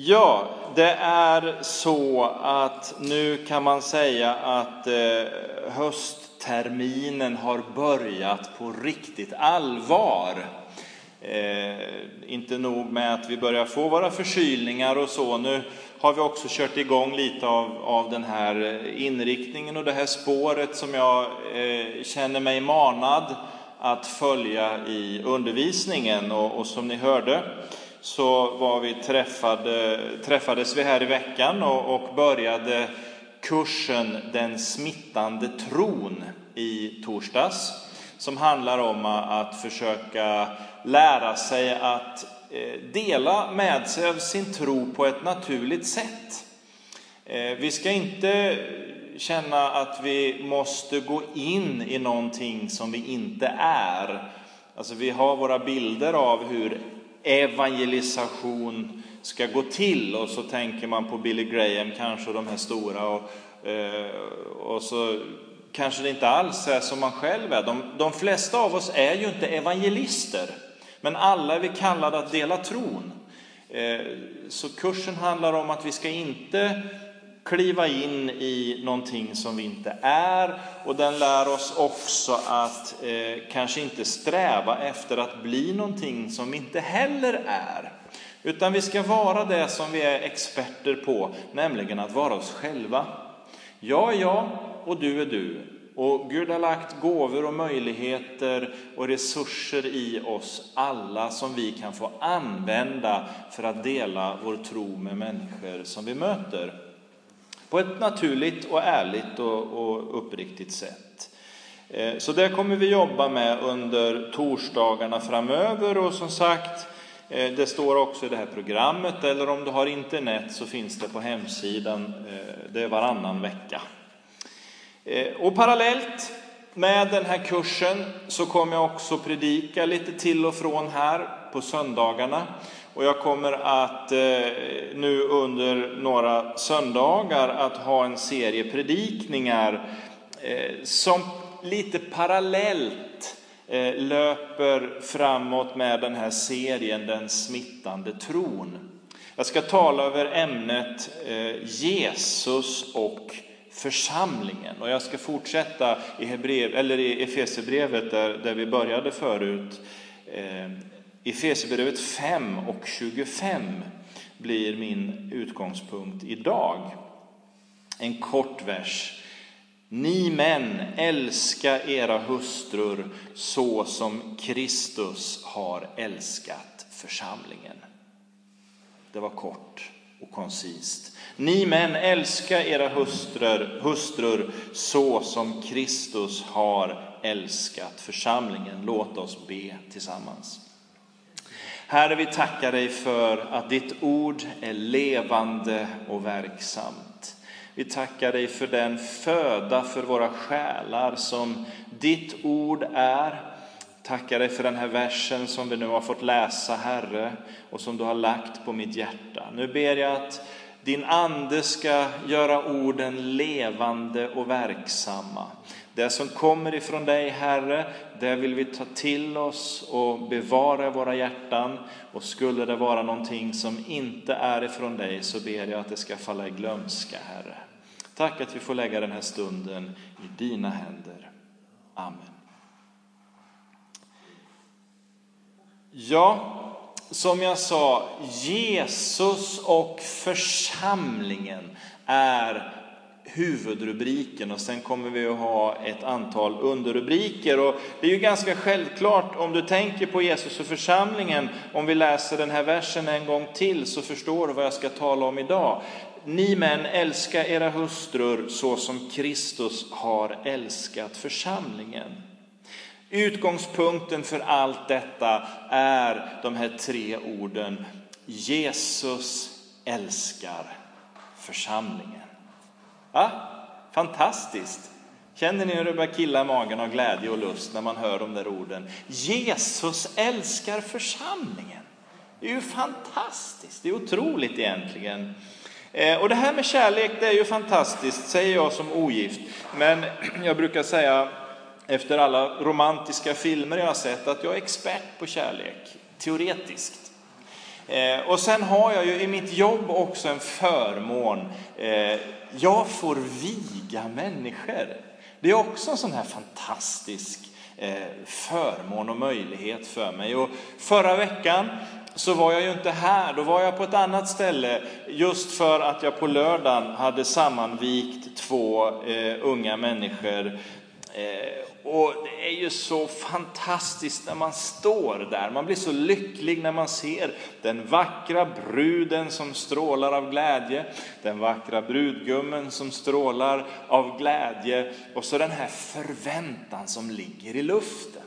Ja, det är så att nu kan man säga att eh, höstterminen har börjat på riktigt allvar. Eh, inte nog med att vi börjar få våra förkylningar och så, nu har vi också kört igång lite av, av den här inriktningen och det här spåret som jag eh, känner mig manad att följa i undervisningen. Och, och som ni hörde så var vi träffade, träffades vi här i veckan och, och började kursen Den smittande tron i torsdags som handlar om att försöka lära sig att eh, dela med sig av sin tro på ett naturligt sätt. Eh, vi ska inte känna att vi måste gå in i någonting som vi inte är. Alltså vi har våra bilder av hur evangelisation ska gå till och så tänker man på Billy Graham kanske och de här stora och, eh, och så kanske det inte alls är som man själv är. De, de flesta av oss är ju inte evangelister, men alla är vi kallade att dela tron. Eh, så kursen handlar om att vi ska inte kliva in i någonting som vi inte är och den lär oss också att eh, kanske inte sträva efter att bli någonting som vi inte heller är. Utan vi ska vara det som vi är experter på, nämligen att vara oss själva. Jag är jag och du är du. Och Gud har lagt gåvor och möjligheter och resurser i oss alla som vi kan få använda för att dela vår tro med människor som vi möter på ett naturligt och ärligt och, och uppriktigt sätt. Eh, så det kommer vi jobba med under torsdagarna framöver och som sagt, eh, det står också i det här programmet eller om du har internet så finns det på hemsidan. Eh, det är varannan vecka. Och parallellt med den här kursen så kommer jag också predika lite till och från här på söndagarna. Och jag kommer att eh, nu under några söndagar att ha en serie predikningar eh, som lite parallellt eh, löper framåt med den här serien Den smittande tron. Jag ska tala över ämnet eh, Jesus och församlingen. Och jag ska fortsätta i, Hebrev, eller i Efesierbrevet där, där vi började förut eh, i Efesierbrevet 5 och 25 blir min utgångspunkt idag. En kort vers. Ni män, älska era hustrur så som Kristus har älskat församlingen. Det var kort och koncist. Ni män, älska era hustrur, hustrur så som Kristus har älskat församlingen. Låt oss be tillsammans. Herre, vi tackar dig för att ditt ord är levande och verksamt. Vi tackar dig för den föda för våra själar som ditt ord är. Tackar dig för den här versen som vi nu har fått läsa, Herre, och som du har lagt på mitt hjärta. Nu ber jag att din ande ska göra orden levande och verksamma. Det som kommer ifrån dig, Herre, det vill vi ta till oss och bevara i våra hjärtan. Och skulle det vara någonting som inte är ifrån dig så ber jag att det ska falla i glömska, Herre. Tack att vi får lägga den här stunden i dina händer. Amen. Ja, som jag sa, Jesus och församlingen är huvudrubriken och sen kommer vi att ha ett antal underrubriker. Och det är ju ganska självklart om du tänker på Jesus och församlingen, om vi läser den här versen en gång till så förstår du vad jag ska tala om idag. Ni män, älska era hustrur så som Kristus har älskat församlingen. Utgångspunkten för allt detta är de här tre orden. Jesus älskar församlingen. Ja, fantastiskt! Känner ni hur det börjar killa i magen av glädje och lust när man hör de där orden? Jesus älskar församlingen. Det är ju fantastiskt, det är otroligt egentligen. Eh, och det här med kärlek, det är ju fantastiskt, säger jag som ogift. Men jag brukar säga efter alla romantiska filmer jag har sett att jag är expert på kärlek, teoretiskt. Eh, och sen har jag ju i mitt jobb också en förmån. Eh, jag får viga människor. Det är också en sån här fantastisk eh, förmån och möjlighet för mig. Och förra veckan så var jag ju inte här, då var jag på ett annat ställe just för att jag på lördagen hade sammanvikt två eh, unga människor Eh, och det är ju så fantastiskt när man står där. Man blir så lycklig när man ser den vackra bruden som strålar av glädje, den vackra brudgummen som strålar av glädje och så den här förväntan som ligger i luften.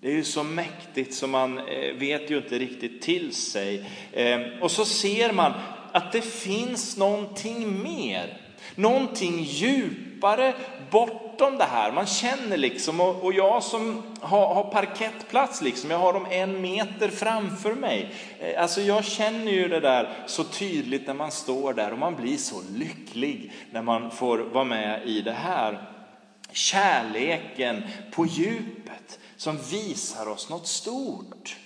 Det är ju så mäktigt så man eh, vet ju inte riktigt till sig. Eh, och så ser man att det finns någonting mer, någonting djupare bort bortom det här. Man känner liksom, och, och jag som har, har parkettplats, liksom, jag har dem en meter framför mig. Eh, alltså jag känner ju det där så tydligt när man står där och man blir så lycklig när man får vara med i det här. Kärleken på djupet som visar oss något stort.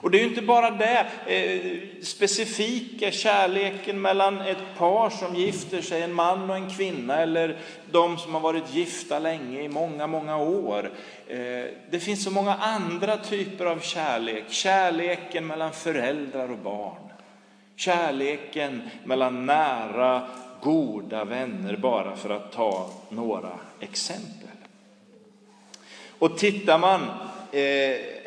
Och det är ju inte bara det eh, specifika kärleken mellan ett par som gifter sig, en man och en kvinna, eller de som har varit gifta länge, i många, många år. Eh, det finns så många andra typer av kärlek. Kärleken mellan föräldrar och barn. Kärleken mellan nära, goda vänner, bara för att ta några exempel. Och tittar man eh,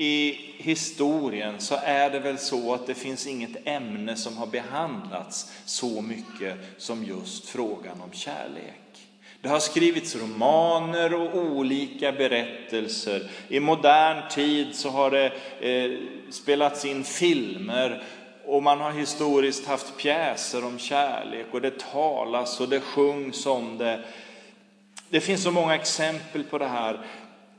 i historien så är det väl så att det finns inget ämne som har behandlats så mycket som just frågan om kärlek. Det har skrivits romaner och olika berättelser. I modern tid så har det eh, spelats in filmer och man har historiskt haft pjäser om kärlek och det talas och det sjungs om det. Det finns så många exempel på det här.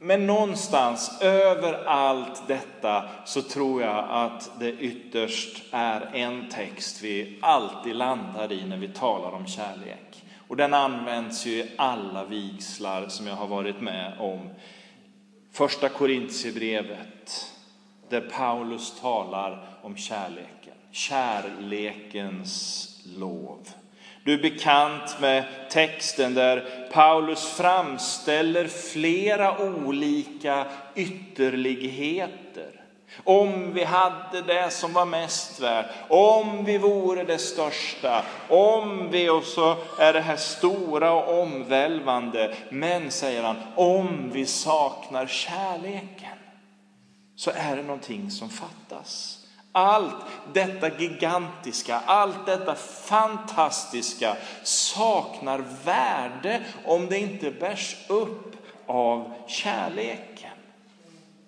Men någonstans över allt detta så tror jag att det ytterst är en text vi alltid landar i när vi talar om kärlek. Och den används ju i alla vigslar som jag har varit med om. Första Korintierbrevet där Paulus talar om kärleken, kärlekens lov. Du är bekant med texten där Paulus framställer flera olika ytterligheter. Om vi hade det som var mest värt, om vi vore det största, om vi, och så är det här stora och omvälvande. Men, säger han, om vi saknar kärleken så är det någonting som fattas. Allt detta gigantiska, allt detta fantastiska saknar värde om det inte bärs upp av kärleken.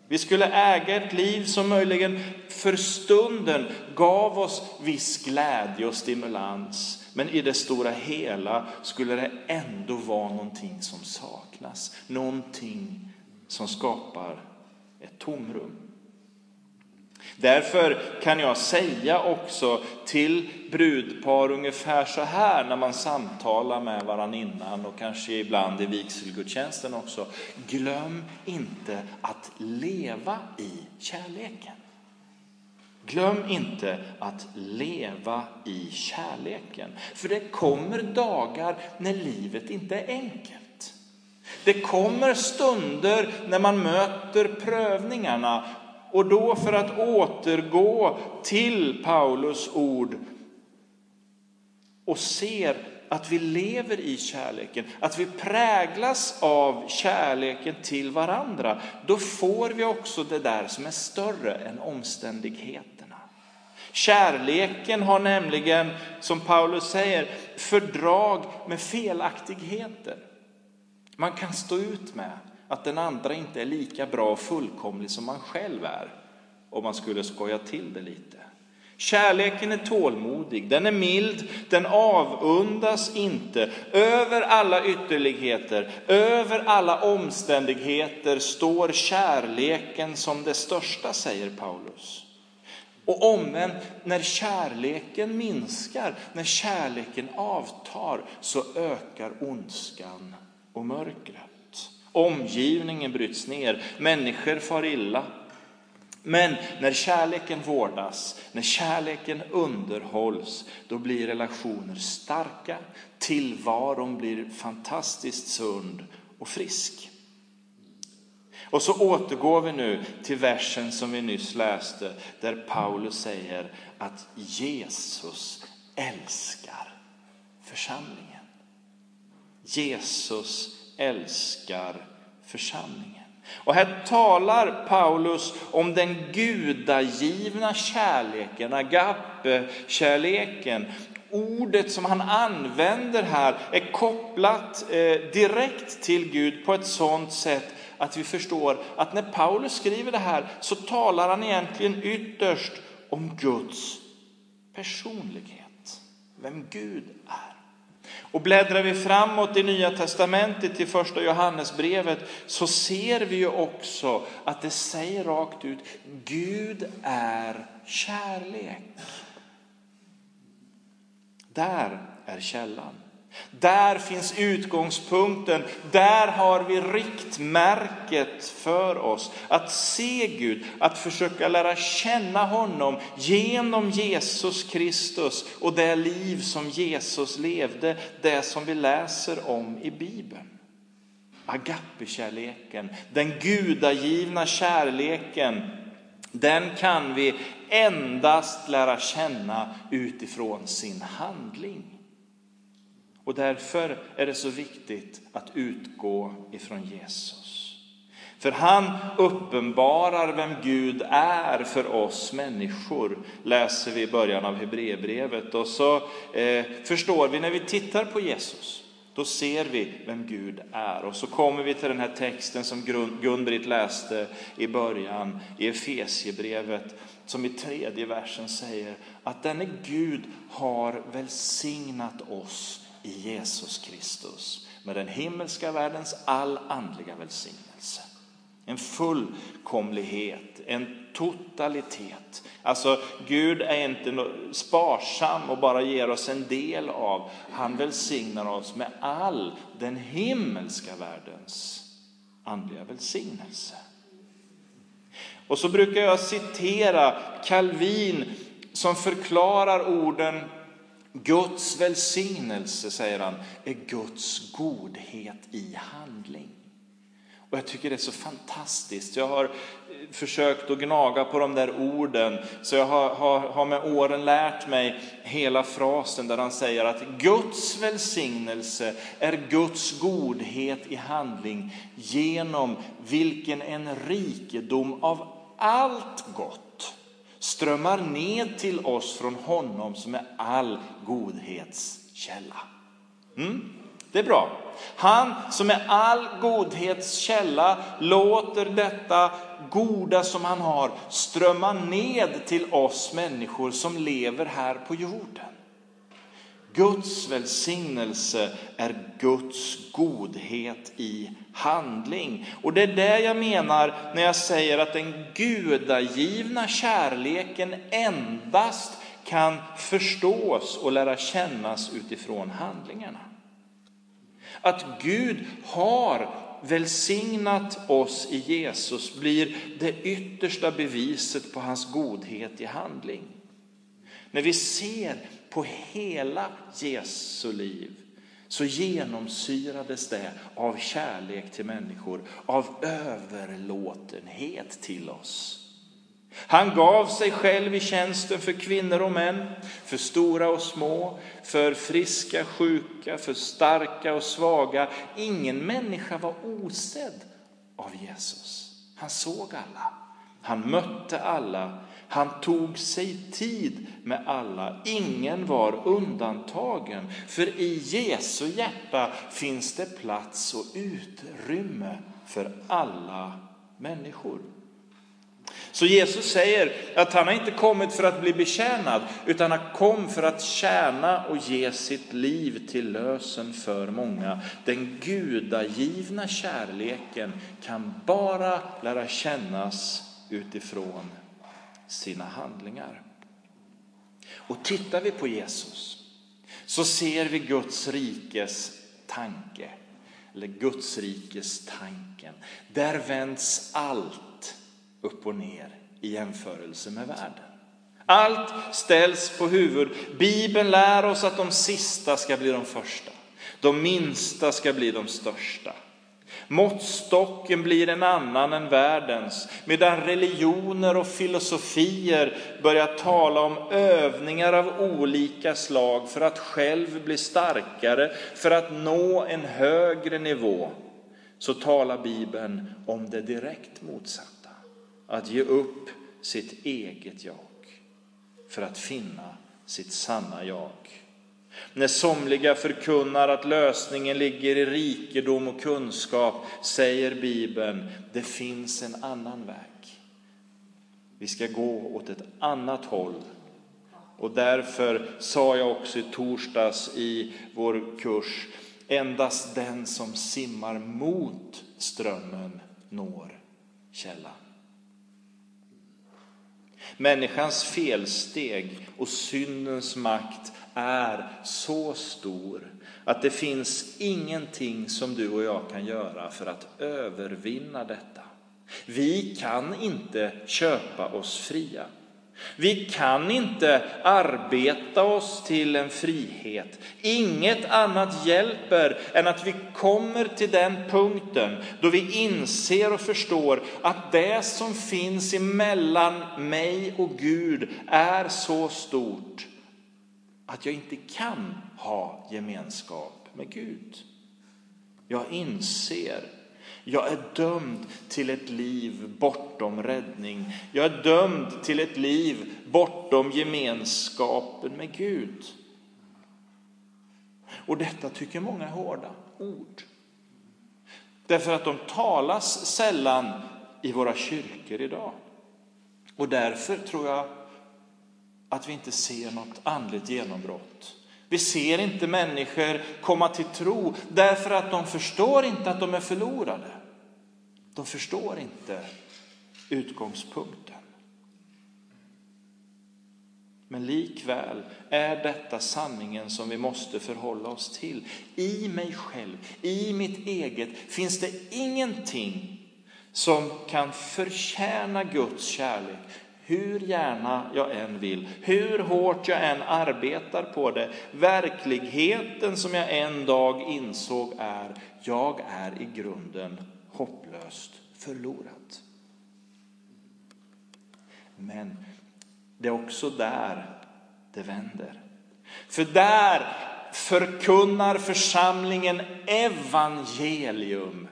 Vi skulle äga ett liv som möjligen för stunden gav oss viss glädje och stimulans. Men i det stora hela skulle det ändå vara någonting som saknas. Någonting som skapar ett tomrum. Därför kan jag säga också till brudpar ungefär så här när man samtalar med varandra innan och kanske ibland i vigselgudstjänsten också. Glöm inte att leva i kärleken. Glöm inte att leva i kärleken. För det kommer dagar när livet inte är enkelt. Det kommer stunder när man möter prövningarna och då för att återgå till Paulus ord och ser att vi lever i kärleken, att vi präglas av kärleken till varandra, då får vi också det där som är större än omständigheterna. Kärleken har nämligen, som Paulus säger, fördrag med felaktigheter. Man kan stå ut med att den andra inte är lika bra och fullkomlig som man själv är, om man skulle skoja till det lite. Kärleken är tålmodig, den är mild, den avundas inte. Över alla ytterligheter, över alla omständigheter står kärleken som det största, säger Paulus. Och omvänt, när kärleken minskar, när kärleken avtar, så ökar ondskan och mörkret. Omgivningen bryts ner, människor far illa. Men när kärleken vårdas, när kärleken underhålls, då blir relationer starka, tillvaron blir fantastiskt sund och frisk. Och så återgår vi nu till versen som vi nyss läste, där Paulus säger att Jesus älskar församlingen. Jesus älskar församlingen. Och här talar Paulus om den gudagivna kärleken, agape-kärleken. Ordet som han använder här är kopplat eh, direkt till Gud på ett sådant sätt att vi förstår att när Paulus skriver det här så talar han egentligen ytterst om Guds personlighet, vem Gud är. Och bläddrar vi framåt i Nya Testamentet till första Johannesbrevet så ser vi ju också att det säger rakt ut, Gud är kärlek. Där är källan. Där finns utgångspunkten, där har vi riktmärket för oss. Att se Gud, att försöka lära känna honom genom Jesus Kristus och det liv som Jesus levde, det som vi läser om i Bibeln. Agape-kärleken, den gudagivna kärleken, den kan vi endast lära känna utifrån sin handling. Och därför är det så viktigt att utgå ifrån Jesus. För han uppenbarar vem Gud är för oss människor, läser vi i början av Hebreerbrevet. Och så eh, förstår vi när vi tittar på Jesus, då ser vi vem Gud är. Och så kommer vi till den här texten som Gun-Britt läste i början i Efesiebrevet, som i tredje versen säger att denne Gud har välsignat oss i Jesus Kristus med den himmelska världens all andliga välsignelse. En fullkomlighet, en totalitet. Alltså Gud är inte sparsam och bara ger oss en del av. Han välsignar oss med all den himmelska världens andliga välsignelse. Och så brukar jag citera Calvin som förklarar orden Guds välsignelse, säger han, är Guds godhet i handling. Och jag tycker det är så fantastiskt. Jag har eh, försökt att gnaga på de där orden, så jag har, har, har med åren lärt mig hela frasen där han säger att Guds välsignelse är Guds godhet i handling genom vilken en rikedom av allt gott strömmar ned till oss från honom som är all godhetskälla. Mm? Det är bra. Han som är all godhetskälla låter detta goda som han har strömma ned till oss människor som lever här på jorden. Guds välsignelse är Guds godhet i handling. Och det är det jag menar när jag säger att den gudagivna kärleken endast kan förstås och lära kännas utifrån handlingarna. Att Gud har välsignat oss i Jesus blir det yttersta beviset på hans godhet i handling. När vi ser på hela Jesu liv så genomsyrades det av kärlek till människor, av överlåtenhet till oss. Han gav sig själv i tjänsten för kvinnor och män, för stora och små, för friska, sjuka, för starka och svaga. Ingen människa var osedd av Jesus. Han såg alla, han mötte alla, han tog sig tid med alla. Ingen var undantagen. För i Jesu hjärta finns det plats och utrymme för alla människor. Så Jesus säger att han har inte kommit för att bli betjänad, utan han kom för att tjäna och ge sitt liv till lösen för många. Den gudagivna kärleken kan bara lära kännas utifrån sina handlingar. Och tittar vi på Jesus så ser vi Guds rikes tanke, eller Guds rikes tanken. Där vänds allt upp och ner i jämförelse med världen. Allt ställs på huvud. Bibeln lär oss att de sista ska bli de första. De minsta ska bli de största. Måttstocken blir en annan än världens, medan religioner och filosofier börjar tala om övningar av olika slag för att själv bli starkare, för att nå en högre nivå, så talar Bibeln om det direkt motsatta. Att ge upp sitt eget jag för att finna sitt sanna jag. När somliga förkunnar att lösningen ligger i rikedom och kunskap säger Bibeln, det finns en annan väg. Vi ska gå åt ett annat håll. Och därför sa jag också i torsdags i vår kurs, endast den som simmar mot strömmen når källan. Människans felsteg och syndens makt är så stor att det finns ingenting som du och jag kan göra för att övervinna detta. Vi kan inte köpa oss fria. Vi kan inte arbeta oss till en frihet. Inget annat hjälper än att vi kommer till den punkten då vi inser och förstår att det som finns emellan mig och Gud är så stort att jag inte kan ha gemenskap med Gud. Jag inser jag är dömd till ett liv bortom räddning. Jag är dömd till ett liv bortom gemenskapen med Gud. Och detta tycker många är hårda ord. Därför att de talas sällan i våra kyrkor idag. Och därför tror jag att vi inte ser något andligt genombrott. Vi ser inte människor komma till tro därför att de förstår inte att de är förlorade. De förstår inte utgångspunkten. Men likväl är detta sanningen som vi måste förhålla oss till. I mig själv, i mitt eget, finns det ingenting som kan förtjäna Guds kärlek hur gärna jag än vill, hur hårt jag än arbetar på det. Verkligheten som jag en dag insåg är, jag är i grunden hopplöst förlorat. Men det är också där det vänder. För där förkunnar församlingen evangelium.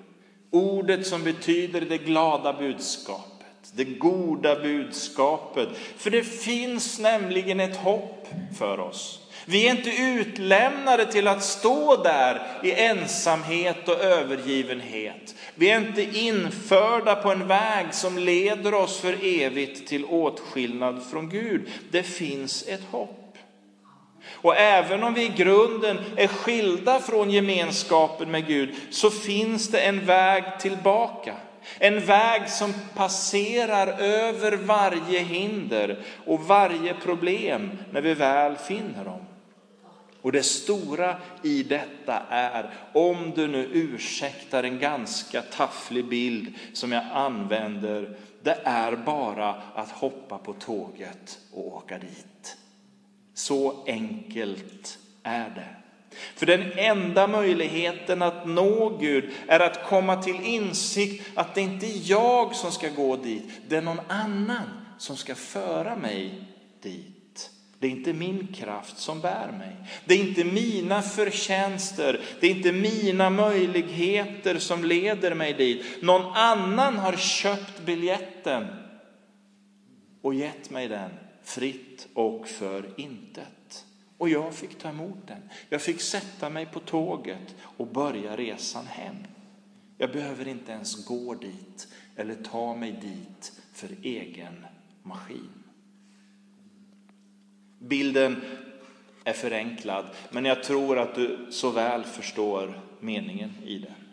Ordet som betyder det glada budskapet det goda budskapet. För det finns nämligen ett hopp för oss. Vi är inte utlämnade till att stå där i ensamhet och övergivenhet. Vi är inte införda på en väg som leder oss för evigt till åtskillnad från Gud. Det finns ett hopp. Och även om vi i grunden är skilda från gemenskapen med Gud så finns det en väg tillbaka. En väg som passerar över varje hinder och varje problem när vi väl finner dem. Och det stora i detta är, om du nu ursäktar en ganska tafflig bild som jag använder, det är bara att hoppa på tåget och åka dit. Så enkelt är det. För den enda möjligheten att nå Gud är att komma till insikt att det inte är jag som ska gå dit, det är någon annan som ska föra mig dit. Det är inte min kraft som bär mig. Det är inte mina förtjänster, det är inte mina möjligheter som leder mig dit. Någon annan har köpt biljetten och gett mig den fritt och för intet. Och jag fick ta emot den. Jag fick sätta mig på tåget och börja resan hem. Jag behöver inte ens gå dit eller ta mig dit för egen maskin. Bilden är förenklad, men jag tror att du så väl förstår meningen i den.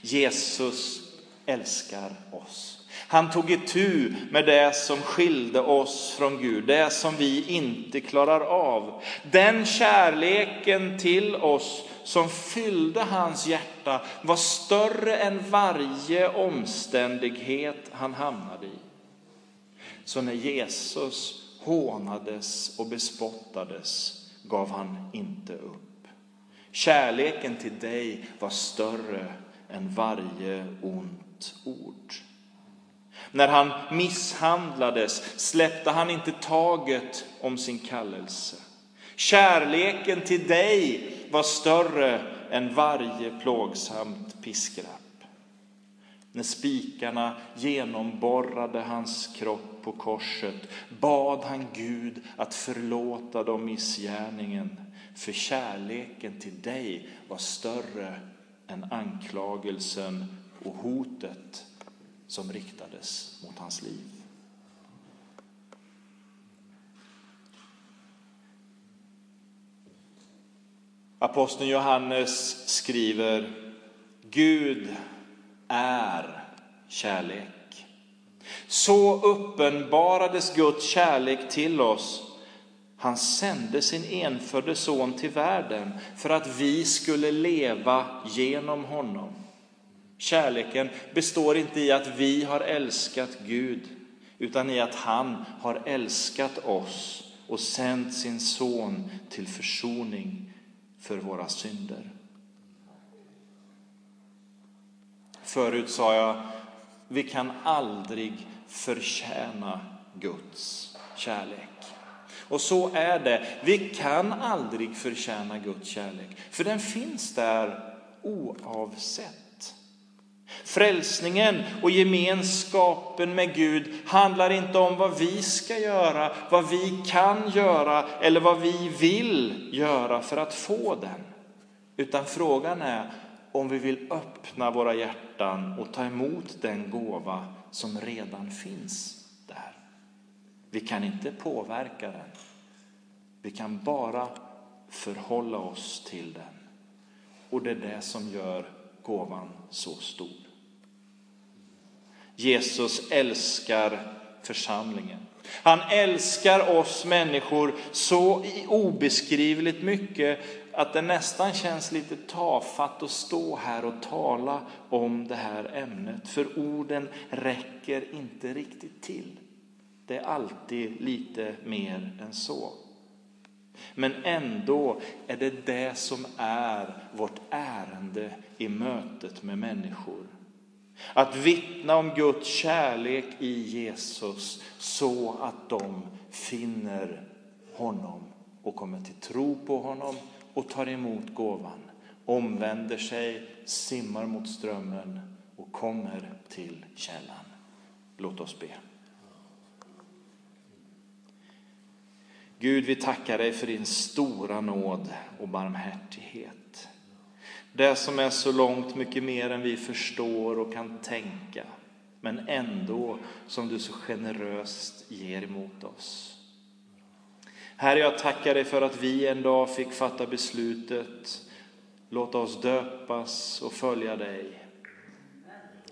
Jesus älskar oss. Han tog itu med det som skilde oss från Gud, det som vi inte klarar av. Den kärleken till oss som fyllde hans hjärta var större än varje omständighet han hamnade i. Så när Jesus hånades och bespottades gav han inte upp. Kärleken till dig var större än varje ont ord. När han misshandlades släppte han inte taget om sin kallelse. Kärleken till dig var större än varje plågsamt piskrapp. När spikarna genomborrade hans kropp på korset bad han Gud att förlåta dem missgärningen, för kärleken till dig var större än anklagelsen och hotet som riktades mot hans liv. Aposteln Johannes skriver Gud är kärlek. Så uppenbarades Guds kärlek till oss. Han sände sin enfödde son till världen för att vi skulle leva genom honom. Kärleken består inte i att vi har älskat Gud, utan i att han har älskat oss och sänt sin son till försoning för våra synder. Förut sa jag, vi kan aldrig förtjäna Guds kärlek. Och så är det. Vi kan aldrig förtjäna Guds kärlek, för den finns där oavsett. Frälsningen och gemenskapen med Gud handlar inte om vad vi ska göra, vad vi kan göra eller vad vi vill göra för att få den. Utan frågan är om vi vill öppna våra hjärtan och ta emot den gåva som redan finns där. Vi kan inte påverka den. Vi kan bara förhålla oss till den. Och det är det som gör gåvan så stor. Jesus älskar församlingen. Han älskar oss människor så obeskrivligt mycket att det nästan känns lite tafatt att stå här och tala om det här ämnet. För orden räcker inte riktigt till. Det är alltid lite mer än så. Men ändå är det det som är vårt ärende i mötet med människor. Att vittna om Guds kärlek i Jesus så att de finner honom och kommer till tro på honom och tar emot gåvan, omvänder sig, simmar mot strömmen och kommer till källan. Låt oss be. Gud, vi tackar dig för din stora nåd och barmhärtighet. Det som är så långt mycket mer än vi förstår och kan tänka, men ändå som du så generöst ger emot oss. Herre, jag tackar dig för att vi en dag fick fatta beslutet, låta oss döpas och följa dig.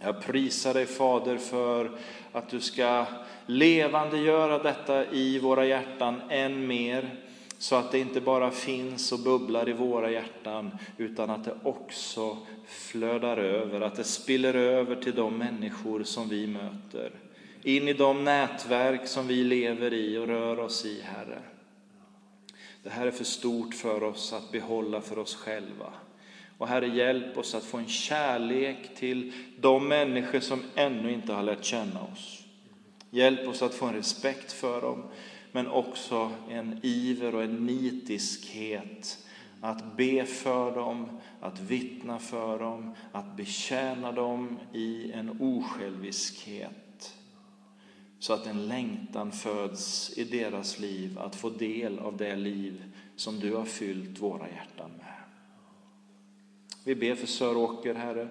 Jag prisar dig Fader för att du ska levandegöra detta i våra hjärtan än mer så att det inte bara finns och bubblar i våra hjärtan utan att det också flödar över, att det spiller över till de människor som vi möter. In i de nätverk som vi lever i och rör oss i, Herre. Det här är för stort för oss att behålla för oss själva. Och Herre, hjälp oss att få en kärlek till de människor som ännu inte har lärt känna oss. Hjälp oss att få en respekt för dem, men också en iver och en nitiskhet att be för dem, att vittna för dem, att betjäna dem i en osjälviskhet. Så att en längtan föds i deras liv att få del av det liv som du har fyllt våra hjärtan med. Vi ber för Söråker, Herre.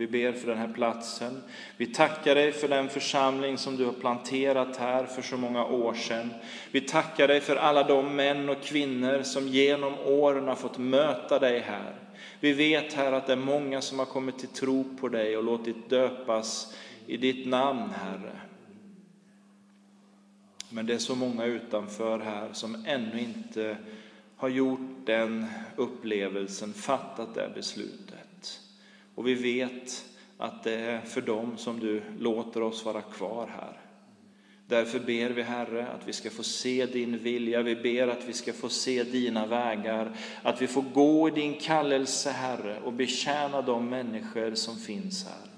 Vi ber för den här platsen. Vi tackar dig för den församling som du har planterat här för så många år sedan. Vi tackar dig för alla de män och kvinnor som genom åren har fått möta dig här. Vi vet här att det är många som har kommit till tro på dig och låtit döpas i ditt namn, Herre. Men det är så många utanför här som ännu inte har gjort den upplevelsen, fattat det beslutet. Och vi vet att det är för dem som du låter oss vara kvar här. Därför ber vi Herre att vi ska få se din vilja, vi ber att vi ska få se dina vägar, att vi får gå i din kallelse Herre och betjäna de människor som finns här.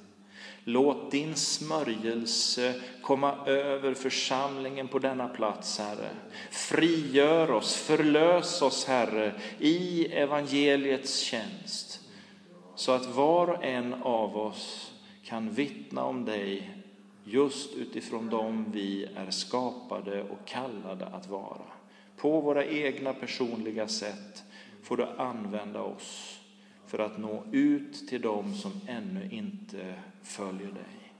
Låt din smörjelse komma över församlingen på denna plats, Herre. Frigör oss, förlös oss, Herre, i evangeliets tjänst, så att var och en av oss kan vittna om dig just utifrån dem vi är skapade och kallade att vara. På våra egna personliga sätt får du använda oss för att nå ut till dem som ännu inte följer dig.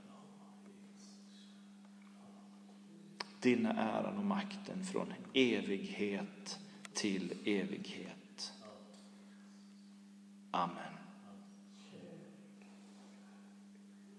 Din äran och makten från evighet till evighet. Amen.